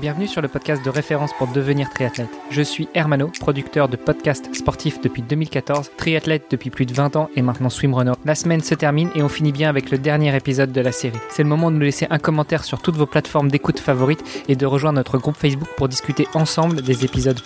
Bienvenue sur le podcast de référence pour devenir triathlète. Je suis Hermano, producteur de podcasts sportifs depuis 2014, triathlète depuis plus de 20 ans et maintenant swimrunner. La semaine se termine et on finit bien avec le dernier épisode de la série. C'est le moment de nous laisser un commentaire sur toutes vos plateformes d'écoute favorites et de rejoindre notre groupe Facebook pour discuter ensemble des épisodes.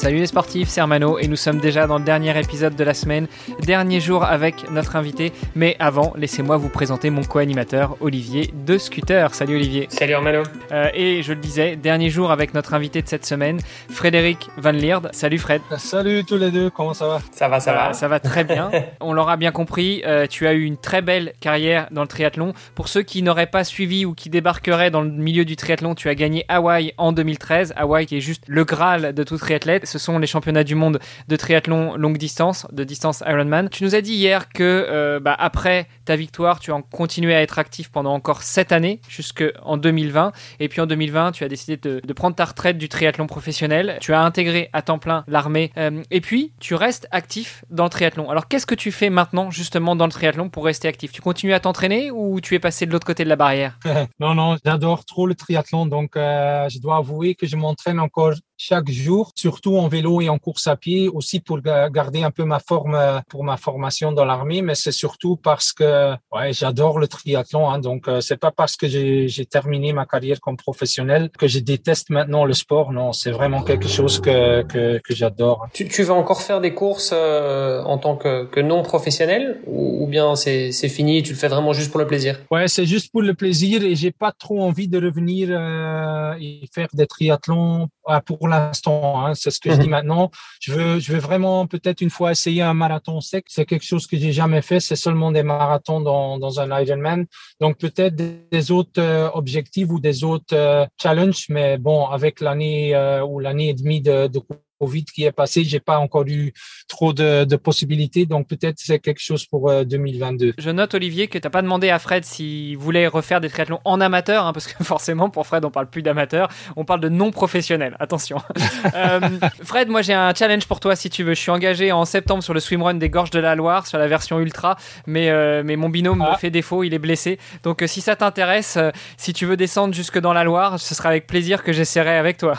Salut les sportifs, c'est Hermano et nous sommes déjà dans le dernier épisode de la semaine, dernier jour avec notre invité. Mais avant, laissez-moi vous présenter mon co-animateur Olivier de Scooter. Salut Olivier. Salut Hermano. Euh, et je le disais, dernier jour avec notre invité de cette semaine, Frédéric Van Lierde. Salut Fred. Salut tous les deux, comment ça va? Ça va, ça, va. Ça va très bien. On l'aura bien compris, euh, tu as eu une très belle carrière dans le triathlon. Pour ceux qui n'auraient pas suivi ou qui débarqueraient dans le milieu du triathlon, tu as gagné Hawaï en 2013. Hawaï qui est juste le Graal de tout triathlète ce sont les championnats du monde de triathlon longue distance, de distance Ironman. Tu nous as dit hier que euh, bah, après ta victoire, tu as continué à être actif pendant encore 7 années, jusqu'en 2020. Et puis en 2020, tu as décidé de, prendre ta retraite du triathlon professionnel. Tu as intégré à temps plein l'armée. Euh, et puis, tu restes actif dans le triathlon. Alors, qu'est-ce que tu fais maintenant, justement, dans le triathlon pour rester actif? Tu continues à t'entraîner ou tu es passé de l'autre côté de la barrière? Non, non, j'adore trop le triathlon. Donc, euh, je dois avouer que je m'entraîne encore chaque jour, surtout en vélo et en course à pied, aussi pour garder un peu ma forme euh, pour ma formation dans l'armée, mais c'est surtout parce que ouais, j'adore le triathlon. Hein, donc euh, c'est pas parce que j'ai terminé ma carrière comme professionnel que je déteste maintenant le sport. Non, c'est vraiment quelque chose que que, que j'adore. Tu, tu vas encore faire des courses euh, en tant que, que non professionnel ou, ou bien c'est c'est fini, tu le fais vraiment juste pour le plaisir? Ouais, c'est juste pour le plaisir et j'ai pas trop envie de revenir euh, et faire des triathlons pour l'instant. Hein, c'est ce que je dis mhm. maintenant. Je veux, je veux vraiment peut-être une fois essayer un marathon sec. C'est quelque chose que j'ai jamais fait. C'est seulement des marathons dans, dans un Ironman. Donc peut-être des, autres euh, objectifs ou des autres euh, challenges. Mais bon, avec l'année euh, ou l'année et demie de, de Covid qui est passé, j'ai pas encore eu trop de, de possibilités, donc peut-être c'est quelque chose pour 2022. Euh, Je note Olivier que t'as pas demandé à Fred s'il voulait refaire des triathlons en amateur, hein, parce que forcément pour Fred on parle plus d'amateur, on parle de non professionnel. Attention. euh, Fred, moi j'ai un challenge pour toi si tu veux. Je suis engagé en septembre sur le swimrun des Gorges de la Loire sur la version ultra, mais euh, mais mon binôme me ah. fait défaut, il est blessé. Donc euh, si ça t'intéresse, si tu veux descendre jusque dans la Loire, ce sera avec plaisir que j'essaierai avec toi.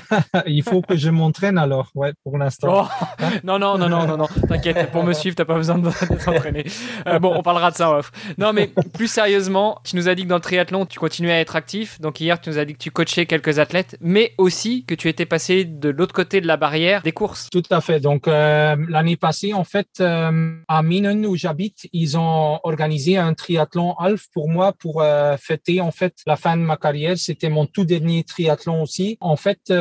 il faut que je m'entraîne alors, ouais, pour l'instant. Oh. non, non, non, non, non, non, t'inquiète, pour me suivre, t'as pas besoin de, s'entraîner. Euh, bon, on parlera de ça off. Non, mais plus sérieusement, tu nous as dit que dans le triathlon, tu continuais à être actif. Donc hier, tu nous as dit que tu coachais quelques athlètes, mais aussi que tu étais passé de l'autre côté de la barrière des courses. Tout à fait. Donc euh, l'année passée, en fait, euh, à Minen où j'habite, ils ont organisé un triathlon half pour moi pour fêter en fait la fin de ma carrière. C'était mon tout dernier triathlon aussi. En fait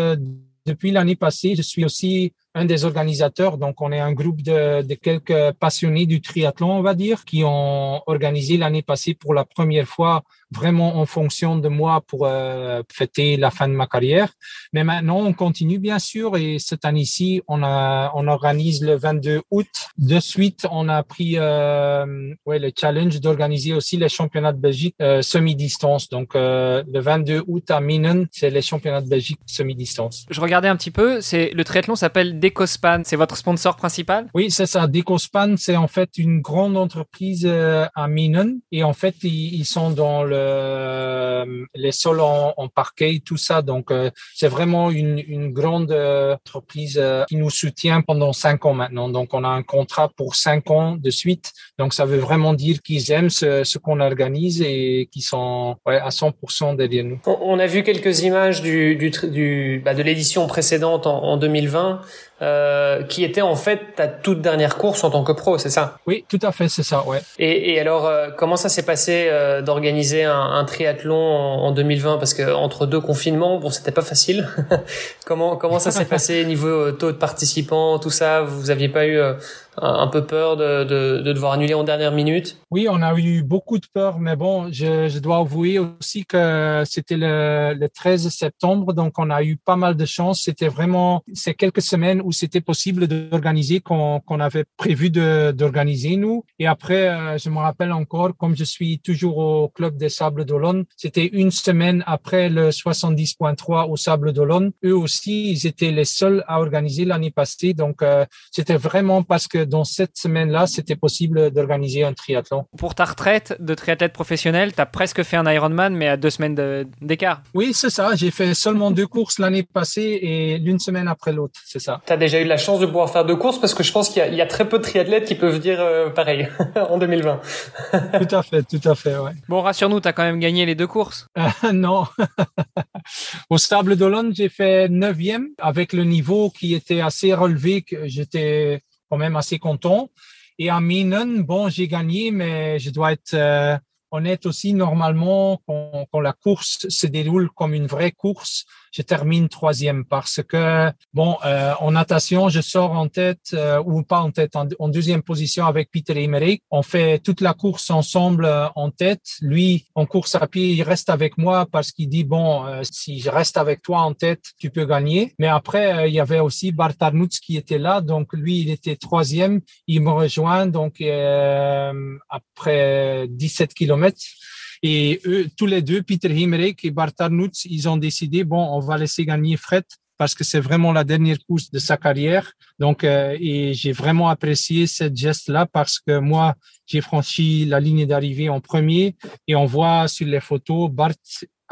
depuis l'année passée, je suis aussi un des organisateurs. Donc, on est un groupe de, de, quelques passionnés du triathlon, on va dire, qui ont organisé l'année passée pour la première fois vraiment en fonction de moi pour euh, fêter la fin de ma carrière. Mais maintenant, on continue bien sûr et cette année-ci, on on organise le 22 août. De suite, on a pris euh, ouais le challenge d'organiser aussi les championnats de Belgique euh, semi-distance. Donc euh, le 22 août à Minen, c'est les championnats de Belgique semi-distance. Je regardais un petit peu, c'est le triathlon s'appelle Decospan, c'est votre sponsor principal? Oui, c'est ça. Decospan, c'est en fait une grande entreprise euh, à Minen et en fait ils, ils sont dans le euh, les sols en, parquet, tout ça. Donc, euh, c'est vraiment une, une grande euh, entreprise qui nous soutient pendant cinq ans maintenant. Donc, on a un contrat pour cinq ans de suite. Donc, ça veut vraiment dire qu'ils aiment ce, ce qu'on organise et qu'ils sont ouais, à 100% derrière nous. On a vu quelques images du, du, du bah, de l'édition précédente en, en 2020. Euh, qui était en fait ta toute dernière course en tant que pro, c'est ça? Oui, tout à fait, c'est ça, ouais. Et, et alors, euh, comment ça s'est passé euh, d'organiser un, un, triathlon en, en, 2020 Parce que entre deux confinements, bon, c'était pas facile. comment comment ça s'est passé niveau taux de participants, tout ça? Vous aviez pas eu un peu peur de, de, de, devoir annuler en dernière minute Oui, on a eu beaucoup de peur, mais bon, je, je dois avouer aussi que c'était le, le, 13 septembre, donc on a eu pas mal de chance. C'était vraiment ces quelques semaines où c'était possible d'organiser qu'on qu'on avait prévu d'organiser nous. Et après, euh, je me rappelle encore, comme je suis toujours au club des Sables d'Olonne, c'était une semaine après le 70.3 au Sable d'Olonne. Eux aussi, ils étaient les seuls à organiser l'année passée, donc euh, c'était vraiment parce que dans cette semaine-là, c'était possible d'organiser un triathlon. Pour ta retraite de triathlète professionnel, tu as presque fait un Ironman, mais à deux semaines d'écart. Oui, c'est ça. J'ai fait seulement deux courses l'année passée et l'une semaine après l'autre, c'est ça. Tu as déjà eu la chance de pouvoir faire deux courses parce que je pense qu'il y, a très peu de triathlètes qui peuvent dire euh, pareil en 2020. tout à fait, tout à fait, ouais. Bon, rassure-nous, tu as quand même gagné les deux courses. Euh, non. Au Stable d'Olonne, j'ai fait neuvième avec le niveau qui était assez relevé, que j'étais même assez content. Et à Minen, bon, j'ai gagné, mais je dois être euh, honnête aussi. Normalement, quand, la course se déroule comme une vraie course, je termine troisième parce que, bon, euh, en natation, je sors en tête, euh, ou pas en tête, en, deuxième position avec Peter Emmerich. On fait toute la course ensemble euh, en tête. Lui, en course à pied, il reste avec moi parce qu'il dit, bon, si je reste avec toi en tête, tu peux gagner. Mais après, il y avait aussi Bart Arnouts qui était là. Donc, lui, il était troisième. Il me rejoint. Donc, après 17 et eux, tous les deux, Peter Himmerich et Bart Arnouts, ils ont décidé, bon, on va laisser gagner Fred parce que c'est vraiment la dernière course de sa carrière. Donc, euh, et j'ai vraiment apprécié cette geste-là parce que moi, j'ai franchi la ligne d'arrivée en premier et on voit sur les photos Bart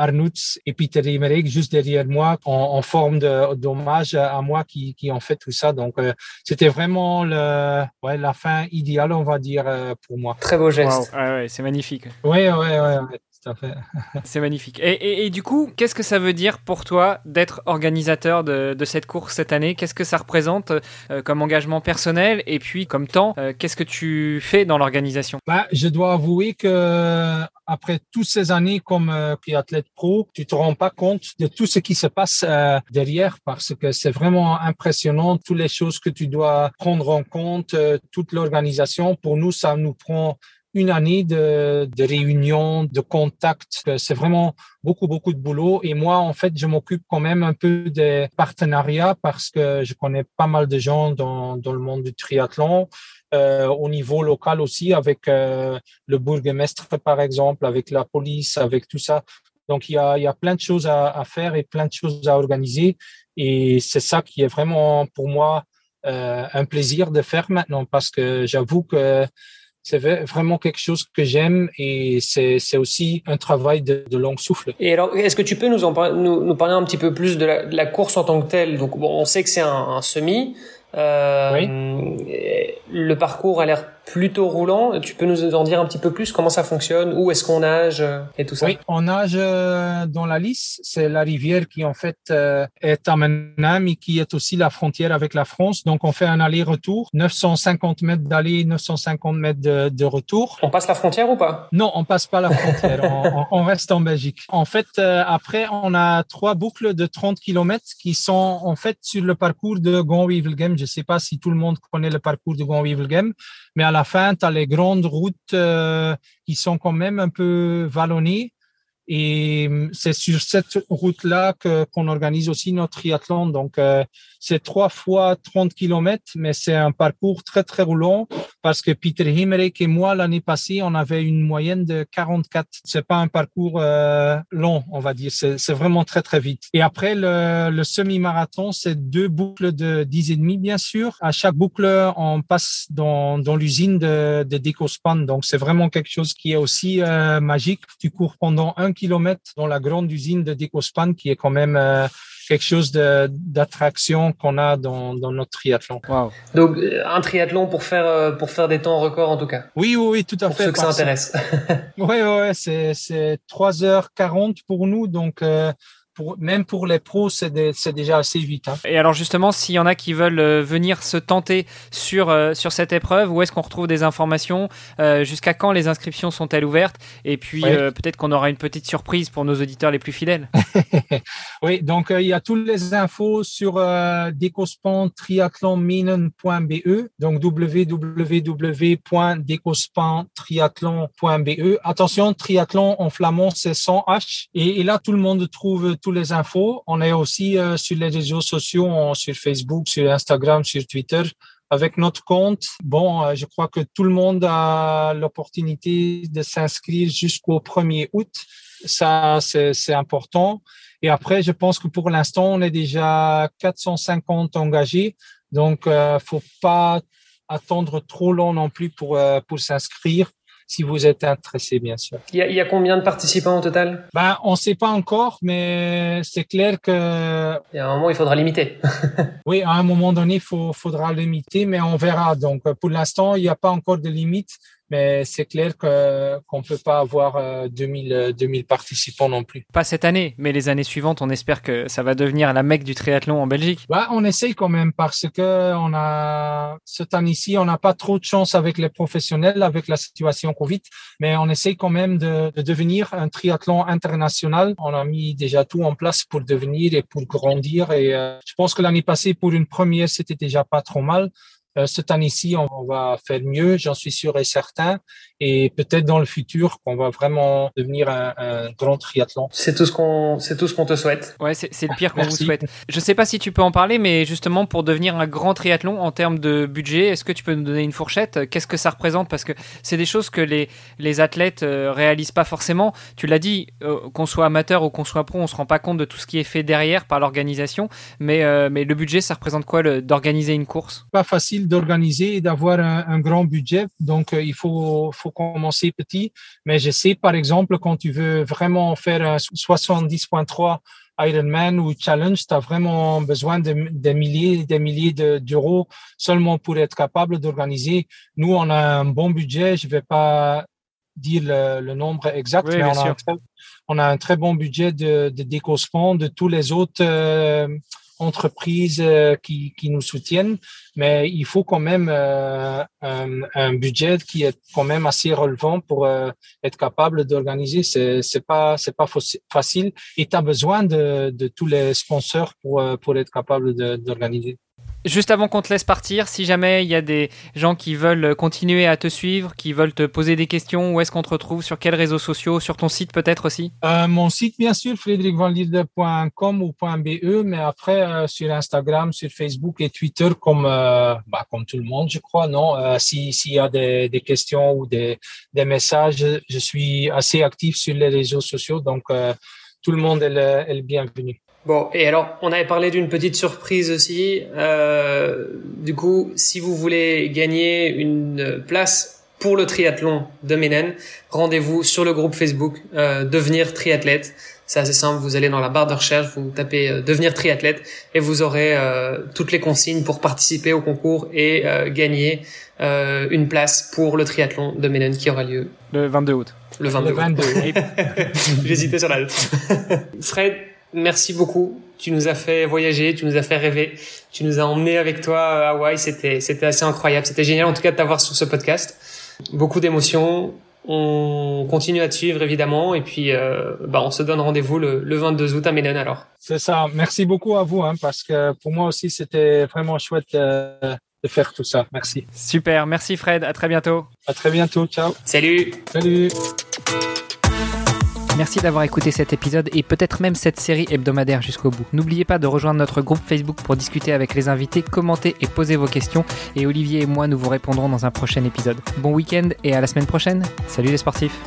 Arnouts et Peter Emmerich juste derrière moi en, forme d'hommage à moi qui, qui ont fait tout ça. Donc, euh, c'était vraiment le, ouais, la fin idéale, on va dire, euh, pour moi. Très beau geste. Ouais, c'est magnifique. Oui, oui, oui. C'est magnifique. Et, du coup, qu'est-ce que ça veut dire pour toi d'être organisateur de, cette course cette année? Qu'est-ce que ça représente euh, comme engagement personnel et puis comme temps euh, Qu'est-ce que tu fais dans l'organisation? Bah, Je dois avouer que après toutes ces années comme euh, athlète pro, tu te rends pas compte de tout ce qui se passe euh, derrière parce que c'est vraiment impressionnant toutes les choses que tu dois prendre en compte, toute l'organisation. Pour nous, ça nous prend une année de, de réunions, de contacts. C'est vraiment beaucoup, beaucoup de boulot. Et moi, en fait, je m'occupe quand même un peu des partenariats parce que je connais pas mal de gens dans, dans le monde du triathlon. Euh, au niveau local aussi, avec euh, le bourgmestre, par exemple, avec la police, avec tout ça. Donc, il y a, il y a plein de choses à, à faire et plein de choses à organiser. Et c'est ça qui est vraiment, pour moi, euh, un plaisir de faire maintenant parce que j'avoue que c'est vraiment quelque chose que j'aime et c'est aussi un travail de, de, long souffle. Et alors, est-ce que tu peux nous, en nous, nous, parler un petit peu plus de la, de la course en tant que telle? Donc, bon, on sait que c'est un, un, semi. Euh, oui. Le parcours a l'air plutôt roulant. Tu peux nous en dire un petit peu plus comment ça fonctionne, où est-ce qu'on nage euh, et tout ça? Oui, on nage euh, dans la Lys. C'est la rivière qui en fait euh, est à Menam et qui est aussi la frontière avec la France. Donc on fait un aller-retour, 950 mètres d'aller, 950 mètres de, de, retour. On passe la frontière ou pas? Non, on passe pas la frontière. on, on, reste en Belgique. En fait, après on a trois boucles de 30 km qui sont en fait sur le parcours de Gond-Wevelgem. Je sais pas si tout le monde connaît le parcours de Gond-Wevelgem, mais à la fin, tu as les grandes routes euh, qui sont quand même un peu vallonnées. Et hum, c'est sur cette route-là qu'on organise aussi notre triathlon. Donc, euh, c'est trois fois 30 kilomètres, mais c'est un parcours très, très roulant parce que Peter Himmerich et moi, l'année passée, on avait une moyenne de 44. C'est pas un parcours euh, long, on va dire. C'est vraiment très, très vite. Et après, le, semi-marathon, c'est deux boucles de 10 et demi, bien sûr. À chaque boucle, on passe dans, dans l'usine de, de Decospan. Donc, c'est vraiment quelque chose qui est aussi euh, magique. Tu cours pendant un kilomètre dans la grande usine de Decospan, qui est quand même euh, quelque chose d'attraction qu'on a dans, dans, notre triathlon. Donc euh, un triathlon pour faire euh, pour faire des temps records en tout cas. Oui oui, oui tout à pour fait. Ceux que ça intéresse. oui oui, c'est c'est 3h40 pour nous donc euh, même pour les pros, c'est déjà assez vite. Hein. Et alors justement, s'il y en a qui veulent euh, venir se tenter sur, euh, sur cette épreuve, où est-ce qu'on retrouve des informations euh, Jusqu'à quand les inscriptions sont-elles ouvertes? Et puis peut-être qu'on aura une petite surprise pour nos auditeurs les plus fidèles. oui, donc il y a toutes les infos sur euh, donc www.decospantriathlon.be. Attention, triathlon en flamand, c'est sans H. Et, et là, tout le monde trouve tout les infos. On est aussi euh, sur les réseaux sociaux, sur Facebook, sur Instagram, sur Twitter. Avec notre compte, bon, euh, je crois que tout le monde a l'opportunité de s'inscrire jusqu'au 1er août. Ça, c'est important. Et après, je pense que pour l'instant, on est déjà 450 engagés. Donc, euh, faut pas attendre trop long non plus pour, pour s'inscrire si vous êtes intéressé, bien sûr. Il y a, il y a combien de participants au total? Ben, On ne sait pas encore, mais c'est clair que... Il y a un moment, il faudra limiter. oui, à un moment donné, il faut, faudra limiter, mais on verra. Donc, pour l'instant, il n'y a pas encore de limite mais c'est clair que qu'on peut pas avoir 2000 2000 participants non plus. Pas cette année, mais les années suivantes, on espère que ça va devenir la mecque du triathlon en Belgique. Bah, on essaye quand même parce que on a cette année-ci, on n'a pas trop de chance avec les professionnels avec la situation Covid, mais on essaye quand même de, de devenir un triathlon international. On a mis déjà tout en place pour devenir et pour grandir et euh, je pense que l'année passée pour une première, c'était déjà pas trop mal. Euh, cette année-ci, on va faire mieux, j'en suis sûr et certain. Et peut-être dans le futur, qu'on va vraiment devenir un, un grand triathlon. C'est tout ce qu'on, c'est tout ce qu'on te souhaite. Ouais, c'est, c'est le pire qu'on vous souhaite. Je sais pas si tu peux en parler, mais justement pour devenir un grand triathlon en termes de budget, est-ce que tu peux nous donner une fourchette? Qu'est-ce que ça représente? Parce que c'est des choses que les les athlètes euh, réalisent pas forcément. Tu l'as dit, euh, qu'on soit amateur ou qu'on soit pro, on se rend pas compte de tout ce qui est fait derrière par l'organisation. Mais euh, mais le budget, ça représente quoi le, d'organiser une course? Pas facile d'organiser et d'avoir un, un, grand budget. Donc, euh, il faut, faut commencer petit. Mais je sais, par exemple, quand tu veux vraiment faire un 70.3 Ironman ou Challenge, tu as vraiment besoin de, des milliers des milliers d'euros seulement pour être capable d'organiser. Nous, on a un bon budget. Je vais pas dire le, le nombre exact, oui, mais on a, un très, on a, un très, bon budget de, de décossement de tous les autres euh, entreprises euh, qui, qui, nous soutiennent, mais il faut quand même euh, un, un, budget qui est quand même assez relevant pour euh, être capable d'organiser. C'est c'est pas c'est pas facile et tu as besoin de, de tous les sponsors pour pour être capable d'organiser. Juste avant qu'on te laisse partir, si jamais il y a des gens qui veulent continuer à te suivre, qui veulent te poser des questions, où est-ce qu'on te retrouve? Sur quels réseaux sociaux? Sur ton site peut-être aussi? Euh, Mon site, bien sûr, frédéricvanlierde.com ou .be, mais après euh, sur Instagram, sur Facebook et Twitter, comme, euh, bah, comme tout le monde, je crois. Non, s'il si y a des, questions ou des, messages, je suis assez actif sur les réseaux sociaux, donc tout le monde est est le bienvenu. Bon, et alors, on avait parlé d'une petite surprise aussi. Euh, du coup, si vous voulez gagner une place pour le triathlon de Ménen, rendez-vous sur le groupe Facebook euh, Devenir triathlète. C'est assez simple, vous allez dans la barre de recherche, vous tapez euh, Devenir triathlète et vous aurez euh, toutes les consignes pour participer au concours et euh, gagner euh, une place pour le triathlon de Ménen qui aura lieu le 22 août. Le 22, le 22. J'hésitais sur la date. Fred, merci beaucoup. Tu nous as fait voyager, tu nous as fait rêver, tu nous as emmené avec toi à Hawaï. C'était, c'était assez incroyable. C'était génial, en tout cas, de t'avoir sur ce podcast. Beaucoup d'émotions. On continue à te suivre, évidemment. Et puis, euh, bah, on se donne rendez-vous le, le 22 août à Ménène, alors. C'est ça. Merci beaucoup à vous, hein, parce que pour moi aussi, c'était vraiment chouette euh, de faire tout ça. Merci. Super. Merci, Fred. À très bientôt. À très bientôt. Ciao. Salut. Salut. Merci d'avoir écouté cet épisode et peut-être même cette série hebdomadaire jusqu'au bout. N'oubliez pas de rejoindre notre groupe Facebook pour discuter avec les invités, commenter et poser vos questions. Et Olivier et moi, nous vous répondrons dans un prochain épisode. Bon week-end et à la semaine prochaine. Salut les sportifs